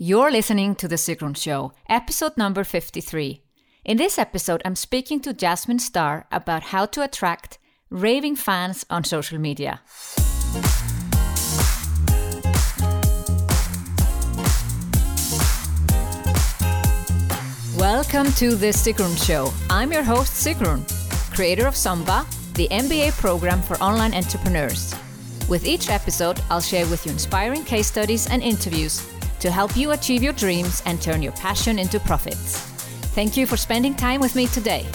You're listening to The Sigrun Show, episode number 53. In this episode, I'm speaking to Jasmine Star about how to attract raving fans on social media. Welcome to The Sigrun Show. I'm your host, Sigrun, creator of SIGBA, the MBA program for online entrepreneurs. With each episode, I'll share with you inspiring case studies and interviews to help you achieve your dreams and turn your passion into profits. Thank you for spending time with me today.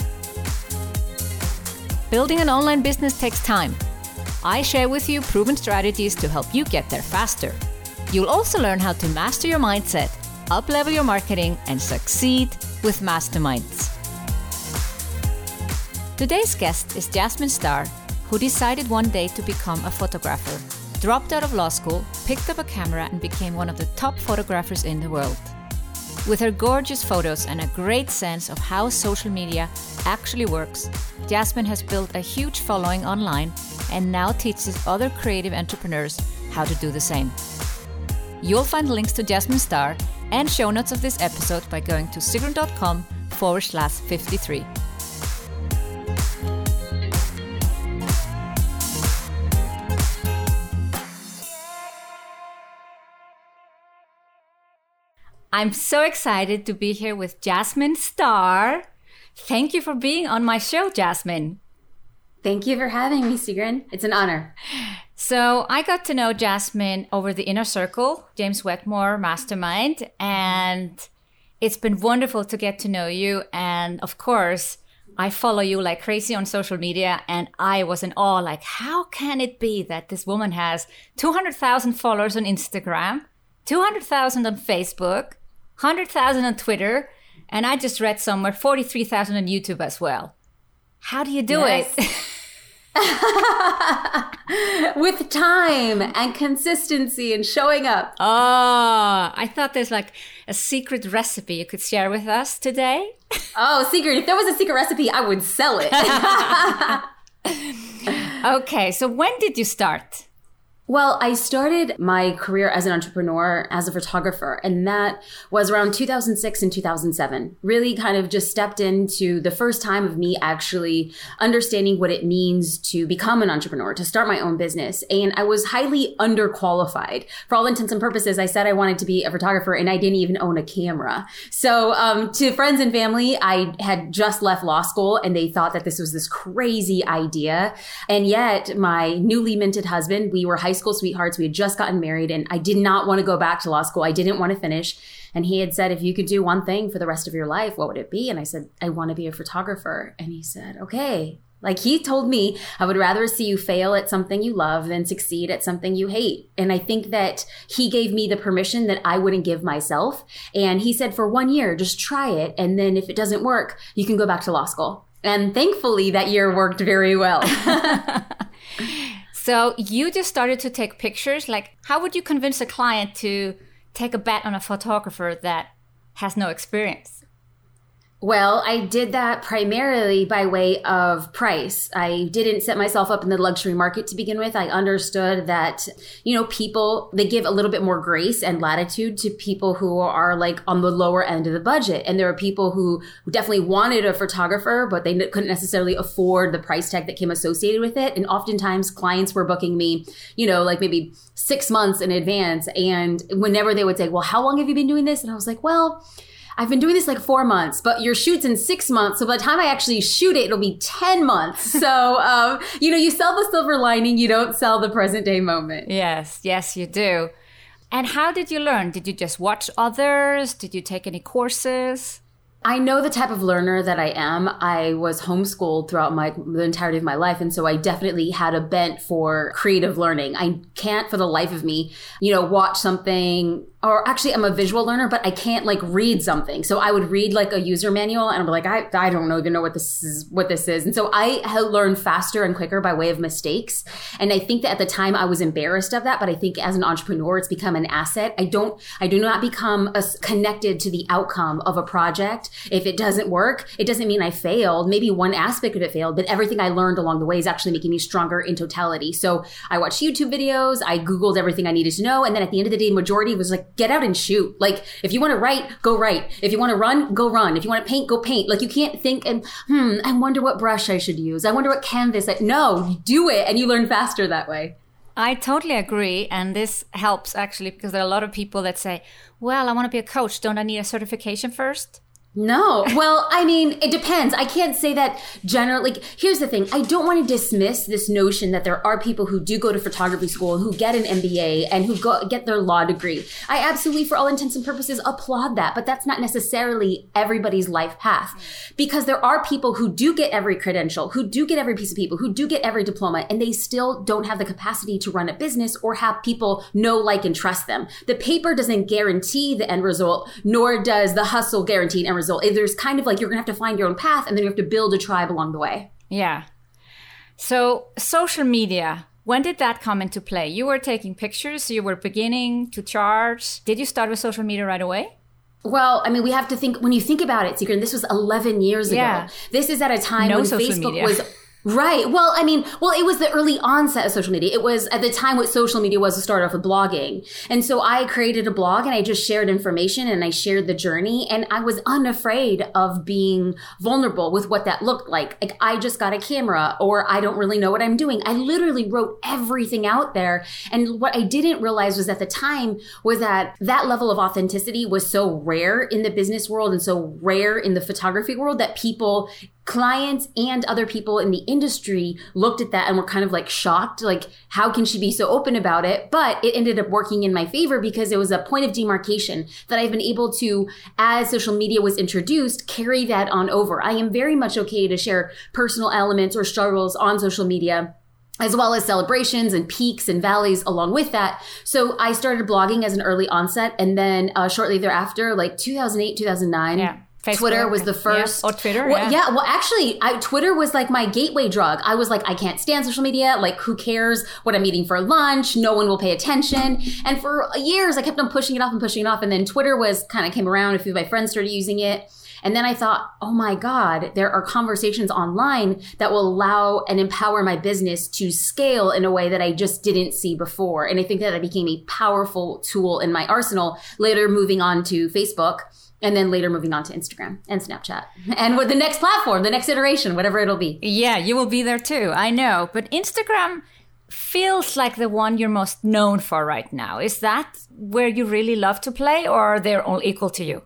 Building an online business takes time. I share with you proven strategies to help you get there faster. You'll also learn how to master your mindset, uplevel your marketing, and succeed with masterminds. Today's guest is Jasmine Star, who decided one day to become a photographer dropped out of law school, picked up a camera, and became one of the top photographers in the world. With her gorgeous photos and a great sense of how social media actually works, Jasmine has built a huge following online and now teaches other creative entrepreneurs how to do the same. You'll find links to Jasmine Star and show notes of this episode by going to sigrun.com forward slash 53. I'm so excited to be here with Jasmine Star. Thank you for being on my show, Jasmine. Thank you for having me, Sigrun. It's an honor. So, I got to know Jasmine over the inner circle, James Wedmore Mastermind, and it's been wonderful to get to know you. And of course, I follow you like crazy on social media, and I was in awe like, how can it be that this woman has 200,000 followers on Instagram, 200,000 on Facebook, 100,000 on Twitter, and I just read somewhere 43,000 on YouTube as well. How do you do yes. it? With time and consistency and showing up. Oh, I thought there's like a secret recipe you could share with us today. oh, secret. If there was a secret recipe, I would sell it. okay, so when did you start? Well, I started my career as an entrepreneur, as a photographer, and that was around 2006 and 2007. Really kind of just stepped into the first time of me actually understanding what it means to become an entrepreneur, to start my own business. And I was highly underqualified. For all intents and purposes, I said I wanted to be a photographer and I didn't even own a camera. So, um, to friends and family, I had just left law school and they thought that this was this crazy idea. And yet, my newly minted husband, we were high school sweethearts. We had just gotten married and I did not want to go back to law school. I didn't want to finish. And he had said, if you could do one thing for the rest of your life, what would it be? And I said, I want to be a photographer. And he said, okay. Like he told me, I would rather see you fail at something you love than succeed at something you hate. And I think that he gave me the permission that I wouldn't give myself. And he said, for one year, just try it. And then if it doesn't work, you can go back to law school. And thankfully, that year worked very well. So you just started to take pictures. Like, how would you convince a client to take a bet on a photographer that has no experience? Well, I did that primarily by way of price. I didn't set myself up in the luxury market to begin with. I understood that, you know, people, they give a little bit more grace and latitude to people who are like on the lower end of the budget. And there are people who definitely wanted a photographer, but they couldn't necessarily afford the price tag that came associated with it. And oftentimes clients were booking me, you know, like maybe six months in advance. And whenever they would say, well, how long have you been doing this? And I was like, well, I've been doing this like four months, but your shoot's in six months. So by the time I actually shoot it, it'll be 10 months. So, um, you know, you sell the silver lining, you don't sell the present day moment. Yes, yes, you do. And how did you learn? Did you just watch others? Did you take any courses? I know the type of learner that I am. I was homeschooled throughout my the entirety of my life, and so I definitely had a bent for creative learning. I can't, for the life of me, you know, watch something. Or actually, I'm a visual learner, but I can't like read something. So I would read like a user manual, and I'm like, I, I don't know even know what this is. What this is, and so I had learned faster and quicker by way of mistakes. And I think that at the time I was embarrassed of that, but I think as an entrepreneur, it's become an asset. I don't, I do not become connected to the outcome of a project If it doesn't work, it doesn't mean I failed. Maybe one aspect of it failed, but everything I learned along the way is actually making me stronger in totality. So I watched YouTube videos, I Googled everything I needed to know. And then at the end of the day, majority was like, get out and shoot. Like, if you want to write, go write. If you want to run, go run. If you want to paint, go paint. Like, you can't think and, hmm, I wonder what brush I should use. I wonder what canvas. I, no, do it and you learn faster that way. I totally agree. And this helps actually because there are a lot of people that say, well, I want to be a coach. Don't I need a certification first? No. Well, I mean, it depends. I can't say that generally. Like, here's the thing I don't want to dismiss this notion that there are people who do go to photography school, who get an MBA, and who go, get their law degree. I absolutely, for all intents and purposes, applaud that. But that's not necessarily everybody's life path. Because there are people who do get every credential, who do get every piece of paper, who do get every diploma, and they still don't have the capacity to run a business or have people know, like, and trust them. The paper doesn't guarantee the end result, nor does the hustle guarantee an end result result. There's kind of like you're going to have to find your own path and then you have to build a tribe along the way. Yeah. So, social media, when did that come into play? You were taking pictures, you were beginning to charge. Did you start with social media right away? Well, I mean, we have to think when you think about it, Sigrun, this was 11 years ago. Yeah. This is at a time no when Facebook media. was Right. Well, I mean, well, it was the early onset of social media. It was at the time what social media was to start off with blogging. And so I created a blog and I just shared information and I shared the journey and I was unafraid of being vulnerable with what that looked like. Like I just got a camera or I don't really know what I'm doing. I literally wrote everything out there. And what I didn't realize was at the time was that that level of authenticity was so rare in the business world and so rare in the photography world that people clients and other people in the industry looked at that and were kind of like shocked like how can she be so open about it but it ended up working in my favor because it was a point of demarcation that i've been able to as social media was introduced carry that on over i am very much okay to share personal elements or struggles on social media as well as celebrations and peaks and valleys along with that. So I started blogging as an early onset and then uh, shortly thereafter, like 2008, 2009. Yeah Facebook. Twitter was the first. Yeah. Or Twitter. Well, yeah. yeah. Well, actually, I, Twitter was like my gateway drug. I was like, I can't stand social media. Like, who cares what I'm eating for lunch? No one will pay attention. And for years, I kept on pushing it off and pushing it off. And then Twitter was kind of came around. A few of my friends started using it. And then I thought, oh my God, there are conversations online that will allow and empower my business to scale in a way that I just didn't see before. And I think that that became a powerful tool in my arsenal. Later, moving on to Facebook and then later moving on to Instagram and Snapchat and with the next platform, the next iteration, whatever it'll be. Yeah, you will be there too. I know. But Instagram feels like the one you're most known for right now. Is that where you really love to play or are they all equal to you?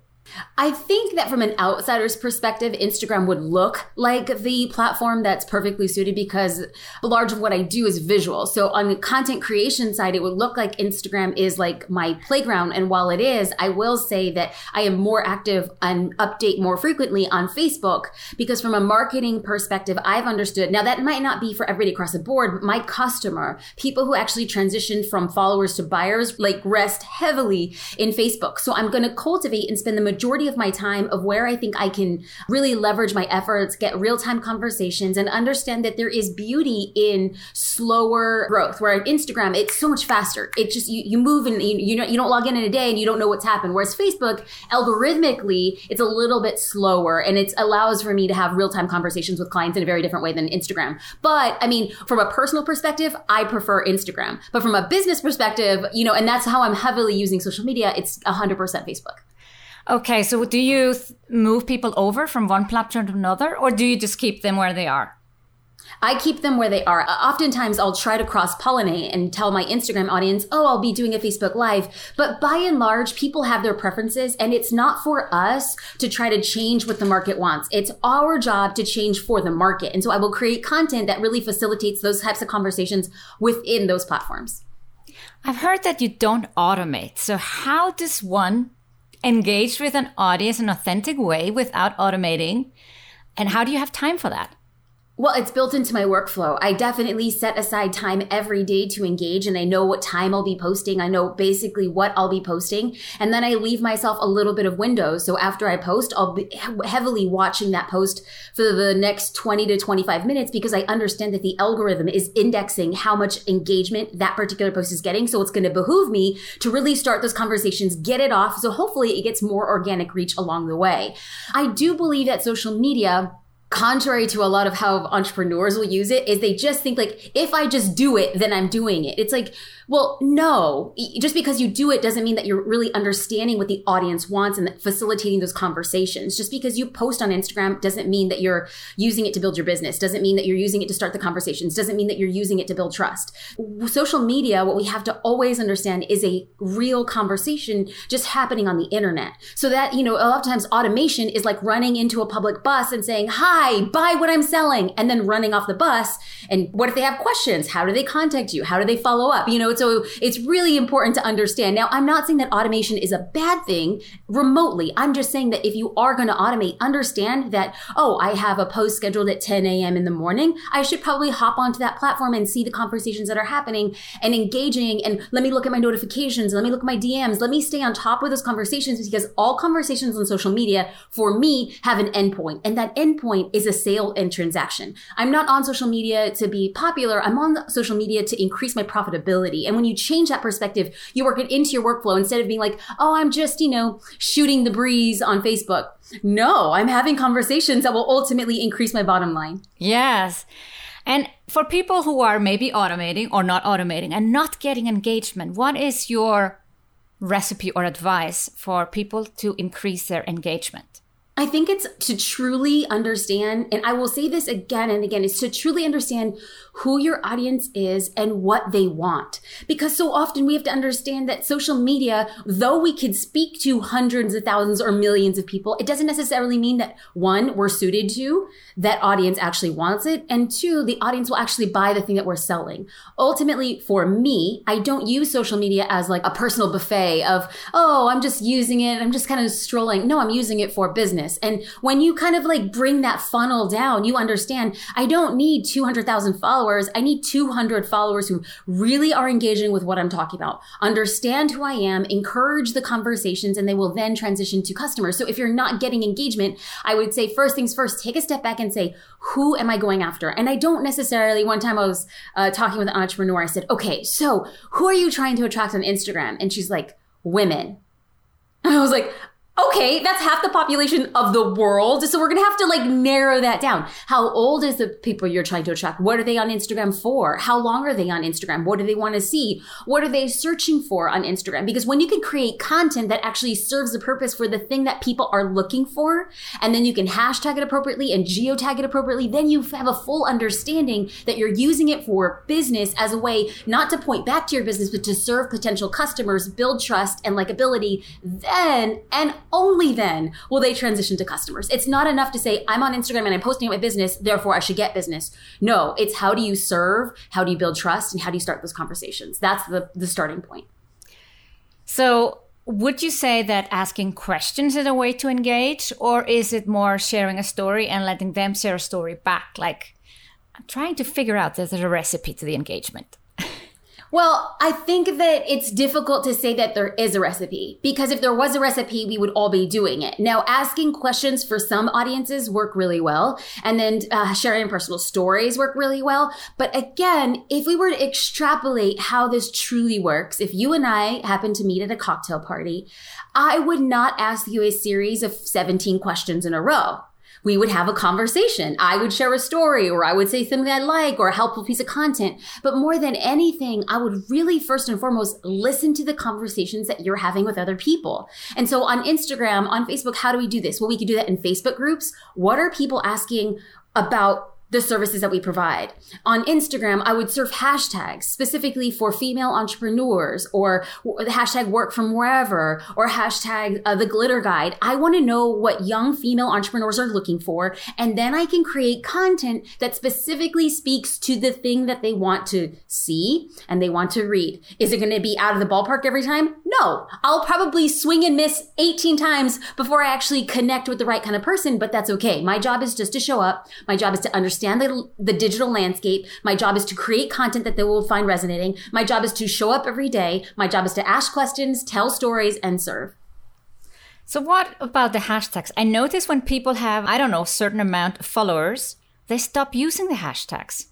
I think that from an outsider's perspective, Instagram would look like the platform that's perfectly suited because a large of what I do is visual. So on the content creation side, it would look like Instagram is like my playground. And while it is, I will say that I am more active and update more frequently on Facebook because from a marketing perspective, I've understood. Now that might not be for everybody across the board, but my customer, people who actually transitioned from followers to buyers, like rest heavily in Facebook. So I'm going to cultivate and spend the majority of my time of where I think I can really leverage my efforts, get real time conversations, and understand that there is beauty in slower growth. Where Instagram, it's so much faster. It just you, you move and you you, know, you don't log in in a day and you don't know what's happened. Whereas Facebook, algorithmically, it's a little bit slower and it allows for me to have real time conversations with clients in a very different way than Instagram. But I mean, from a personal perspective, I prefer Instagram. But from a business perspective, you know, and that's how I'm heavily using social media. It's 100% Facebook. Okay, so do you move people over from one platform to another, or do you just keep them where they are? I keep them where they are. Oftentimes, I'll try to cross pollinate and tell my Instagram audience, oh, I'll be doing a Facebook Live. But by and large, people have their preferences, and it's not for us to try to change what the market wants. It's our job to change for the market. And so I will create content that really facilitates those types of conversations within those platforms. I've heard that you don't automate. So, how does one engage with an audience in an authentic way without automating? And how do you have time for that? Well, it's built into my workflow. I definitely set aside time every day to engage and I know what time I'll be posting. I know basically what I'll be posting. And then I leave myself a little bit of windows. So after I post, I'll be heavily watching that post for the next 20 to 25 minutes because I understand that the algorithm is indexing how much engagement that particular post is getting. So it's going to behoove me to really start those conversations, get it off. So hopefully it gets more organic reach along the way. I do believe that social media contrary to a lot of how entrepreneurs will use it is they just think like if i just do it then i'm doing it it's like well, no, just because you do it doesn't mean that you're really understanding what the audience wants and facilitating those conversations. Just because you post on Instagram doesn't mean that you're using it to build your business, doesn't mean that you're using it to start the conversations, doesn't mean that you're using it to build trust. Social media, what we have to always understand is a real conversation just happening on the internet. So that, you know, a lot of times automation is like running into a public bus and saying, hi, buy what I'm selling, and then running off the bus. And what if they have questions? How do they contact you? How do they follow up? You know, so it's really important to understand. Now, I'm not saying that automation is a bad thing remotely. I'm just saying that if you are going to automate, understand that, oh, I have a post scheduled at 10 a.m. in the morning. I should probably hop onto that platform and see the conversations that are happening and engaging. And let me look at my notifications. Let me look at my DMs. Let me stay on top of those conversations because all conversations on social media for me have an endpoint. And that endpoint is a sale and transaction. I'm not on social media to be popular. I'm on social media to increase my profitability. And when you change that perspective, you work it into your workflow instead of being like, oh, I'm just, you know, shooting the breeze on Facebook. No, I'm having conversations that will ultimately increase my bottom line. Yes. And for people who are maybe automating or not automating and not getting engagement, what is your recipe or advice for people to increase their engagement? I think it's to truly understand, and I will say this again and again, is to truly understand who your audience is and what they want. Because so often we have to understand that social media, though we can speak to hundreds of thousands or millions of people, it doesn't necessarily mean that one, we're suited to, that audience actually wants it, and two, the audience will actually buy the thing that we're selling. Ultimately, for me, I don't use social media as like a personal buffet of, oh, I'm just using it, I'm just kind of strolling. No, I'm using it for business. And when you kind of like bring that funnel down, you understand I don't need 200,000 followers followers. I need 200 followers who really are engaging with what I'm talking about, understand who I am, encourage the conversations, and they will then transition to customers. So if you're not getting engagement, I would say first things first, take a step back and say, who am I going after? And I don't necessarily, one time I was uh, talking with an entrepreneur, I said, okay, so who are you trying to attract on Instagram? And she's like, women. And I was like, okay, that's half the population of the world. So we're going to have to like narrow that down. How old is the people you're trying to attract? What are they on Instagram for? How long are they on Instagram? What do they want to see? What are they searching for on Instagram? Because when you can create content that actually serves the purpose for the thing that people are looking for, and then you can hashtag it appropriately and geotag it appropriately, then you have a full understanding that you're using it for business as a way not to point back to your business, but to serve potential customers, build trust and likability. Then, and only then will they transition to customers. It's not enough to say, I'm on Instagram and I'm posting my business, therefore I should get business. No, it's how do you serve, how do you build trust, and how do you start those conversations? That's the, the starting point. So, would you say that asking questions is a way to engage, or is it more sharing a story and letting them share a story back? Like, I'm trying to figure out there's a recipe to the engagement. Well, I think that it's difficult to say that there is a recipe because if there was a recipe, we would all be doing it. Now, asking questions for some audiences work really well, and then uh, sharing personal stories work really well. But again, if we were to extrapolate how this truly works, if you and I happen to meet at a cocktail party, I would not ask you a series of 17 questions in a row we would have a conversation. I would share a story or I would say something I like or a helpful piece of content. But more than anything, I would really first and foremost listen to the conversations that you're having with other people. And so on Instagram, on Facebook, how do we do this? Well, we could do that in Facebook groups. What are people asking about the services that we provide. On Instagram, I would serve hashtags specifically for female entrepreneurs or the hashtag work from wherever or hashtag uh, the glitter guide. I want to know what young female entrepreneurs are looking for. And then I can create content that specifically speaks to the thing that they want to see and they want to read. Is it going to be out of the ballpark every time? No, I'll probably swing and miss 18 times before I actually connect with the right kind of person, but that's okay. My job is just to show up. My job is to understand understand the, the digital landscape. My job is to create content that they will find resonating. My job is to show up every day. My job is to ask questions, tell stories, and serve. So, what about the hashtags? I notice when people have, I don't know, certain amount of followers, they stop using the hashtags.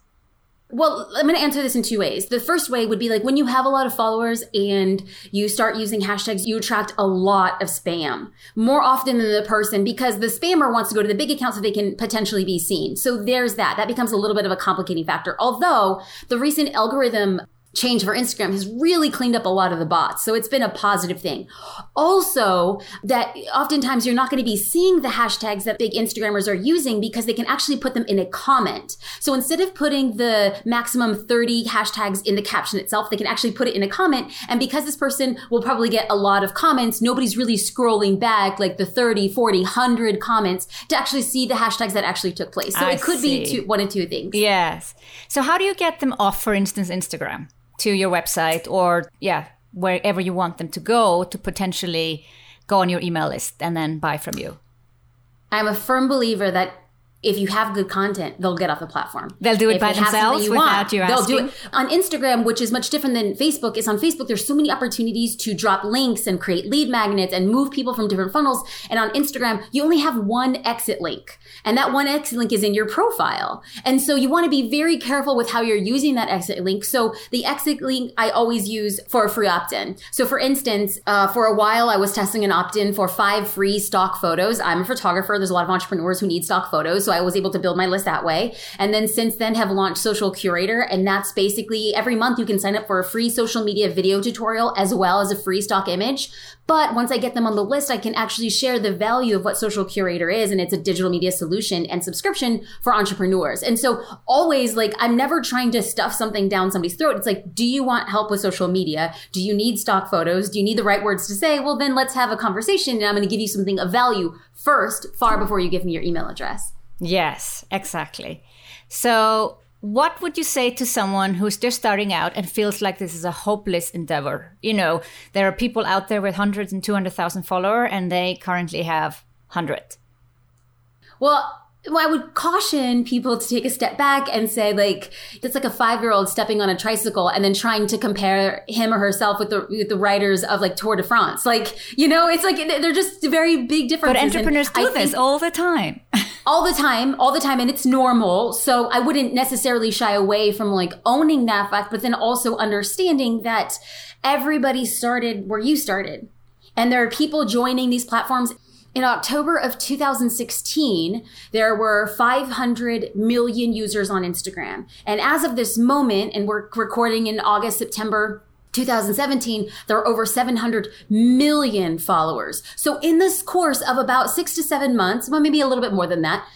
Well, I'm going to answer this in two ways. The first way would be like when you have a lot of followers and you start using hashtags, you attract a lot of spam more often than the person because the spammer wants to go to the big account so they can potentially be seen. So there's that. That becomes a little bit of a complicating factor. Although the recent algorithm change for Instagram has really cleaned up a lot of the bots. So it's been a positive thing. Also, that oftentimes you're not going to be seeing the hashtags that big Instagrammers are using because they can actually put them in a comment. So instead of putting the maximum 30 hashtags in the caption itself, they can actually put it in a comment. And because this person will probably get a lot of comments, nobody's really scrolling back like the 30, 40, 100 comments to actually see the hashtags that actually took place. So I it could see. be two, one of two things. Yes. So, how do you get them off, for instance, Instagram to your website or, yeah, wherever you want them to go to potentially go on your email list and then buy from you? I'm a firm believer that if you have good content, they'll get off the platform. They'll do it If by they have something themselves you without want, you They'll do it on Instagram, which is much different than Facebook. Is on Facebook, there's so many opportunities to drop links and create lead magnets and move people from different funnels. And on Instagram, you only have one exit link, and that one exit link is in your profile. And so you want to be very careful with how you're using that exit link. So the exit link I always use for a free opt-in. So for instance, uh, for a while I was testing an opt-in for five free stock photos. I'm a photographer. There's a lot of entrepreneurs who need stock photos, so I was able to build my list that way. And then since then have launched Social Curator, and that's basically every month you can sign up for a free social media video tutorial as well as a free stock image. But once I get them on the list, I can actually share the value of what Social Curator is, and it's a digital media solution and subscription for entrepreneurs. And so always like I'm never trying to stuff something down somebody's throat. It's like, do you want help with social media? Do you need stock photos? Do you need the right words to say? Well, then let's have a conversation, and I'm going to give you something of value first, far before you give me your email address. Yes, exactly. So, what would you say to someone who's just starting out and feels like this is a hopeless endeavor? You know, there are people out there with hundreds and 200,000 followers and they currently have 100. Well, well, I would caution people to take a step back and say, like, it's like a five year old stepping on a tricycle and then trying to compare him or herself with the with the riders of like Tour de France. Like, you know, it's like they're just very big But differences. And entrepreneurs do I this all the time. all the time, all the time, and it's normal. So I wouldn't necessarily shy away from like owning that fact, but then also understanding that everybody started where you started. And there are people joining these platforms. In October of 2016, there were 500 million users on Instagram. And as of this moment, and we're recording in August, September 2017, there are over 700 million followers. So in this course of about six to seven months, well, maybe a little bit more than that,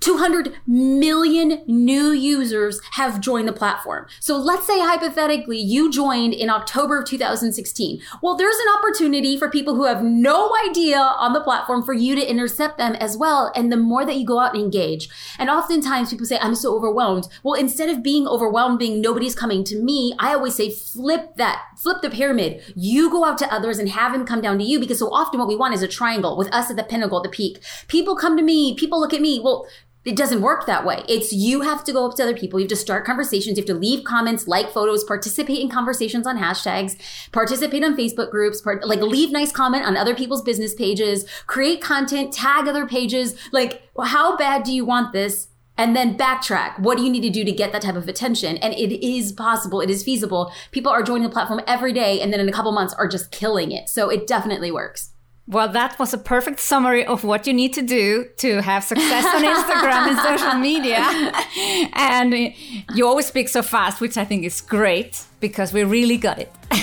200 million new users have joined the platform. So let's say hypothetically you joined in October of 2016. Well, there's an opportunity for people who have no idea on the platform for you to intercept them as well. And the more that you go out and engage, and oftentimes people say, I'm so overwhelmed. Well, instead of being overwhelmed, being nobody's coming to me, I always say, flip that, flip the pyramid. You go out to others and have them come down to you because so often what we want is a triangle with us at the pinnacle, the peak. People come to me, people look at me. Well, it doesn't work that way. It's you have to go up to other people. You have to start conversations. You have to leave comments, like photos, participate in conversations on hashtags, participate on Facebook groups, part, like leave nice comment on other people's business pages, create content, tag other pages. Like, how bad do you want this? And then backtrack. What do you need to do to get that type of attention? And it is possible. It is feasible. People are joining the platform every day and then in a couple months are just killing it. So it definitely works. Well, that was a perfect summary of what you need to do to have success on Instagram and social media. And you always speak so fast, which I think is great because we really got it.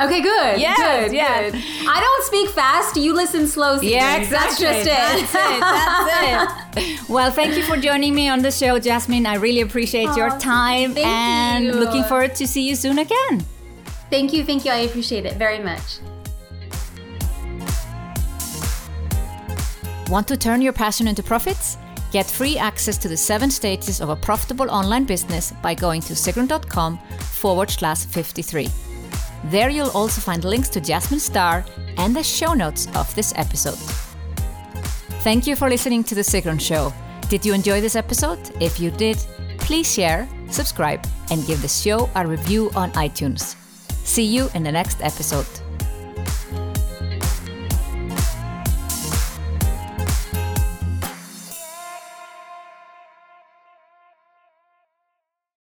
Okay, good. Yeah, good, yes. good. I don't speak fast. You listen slow. Stevens. That's just it. That's it. That's it. Well, thank you for joining me on the show, Jasmine. I really appreciate your time thank and you. looking forward to see you soon again. Thank you. Thank you. I appreciate it very much. Want to turn your passion into profits? Get free access to the seven stages of a profitable online business by going to sigrun.com forward slash 53. There you'll also find links to Jasmine Star and the show notes of this episode. Thank you for listening to The Sigrun Show. Did you enjoy this episode? If you did, please share, subscribe, and give the show a review on iTunes. See you in the next episode.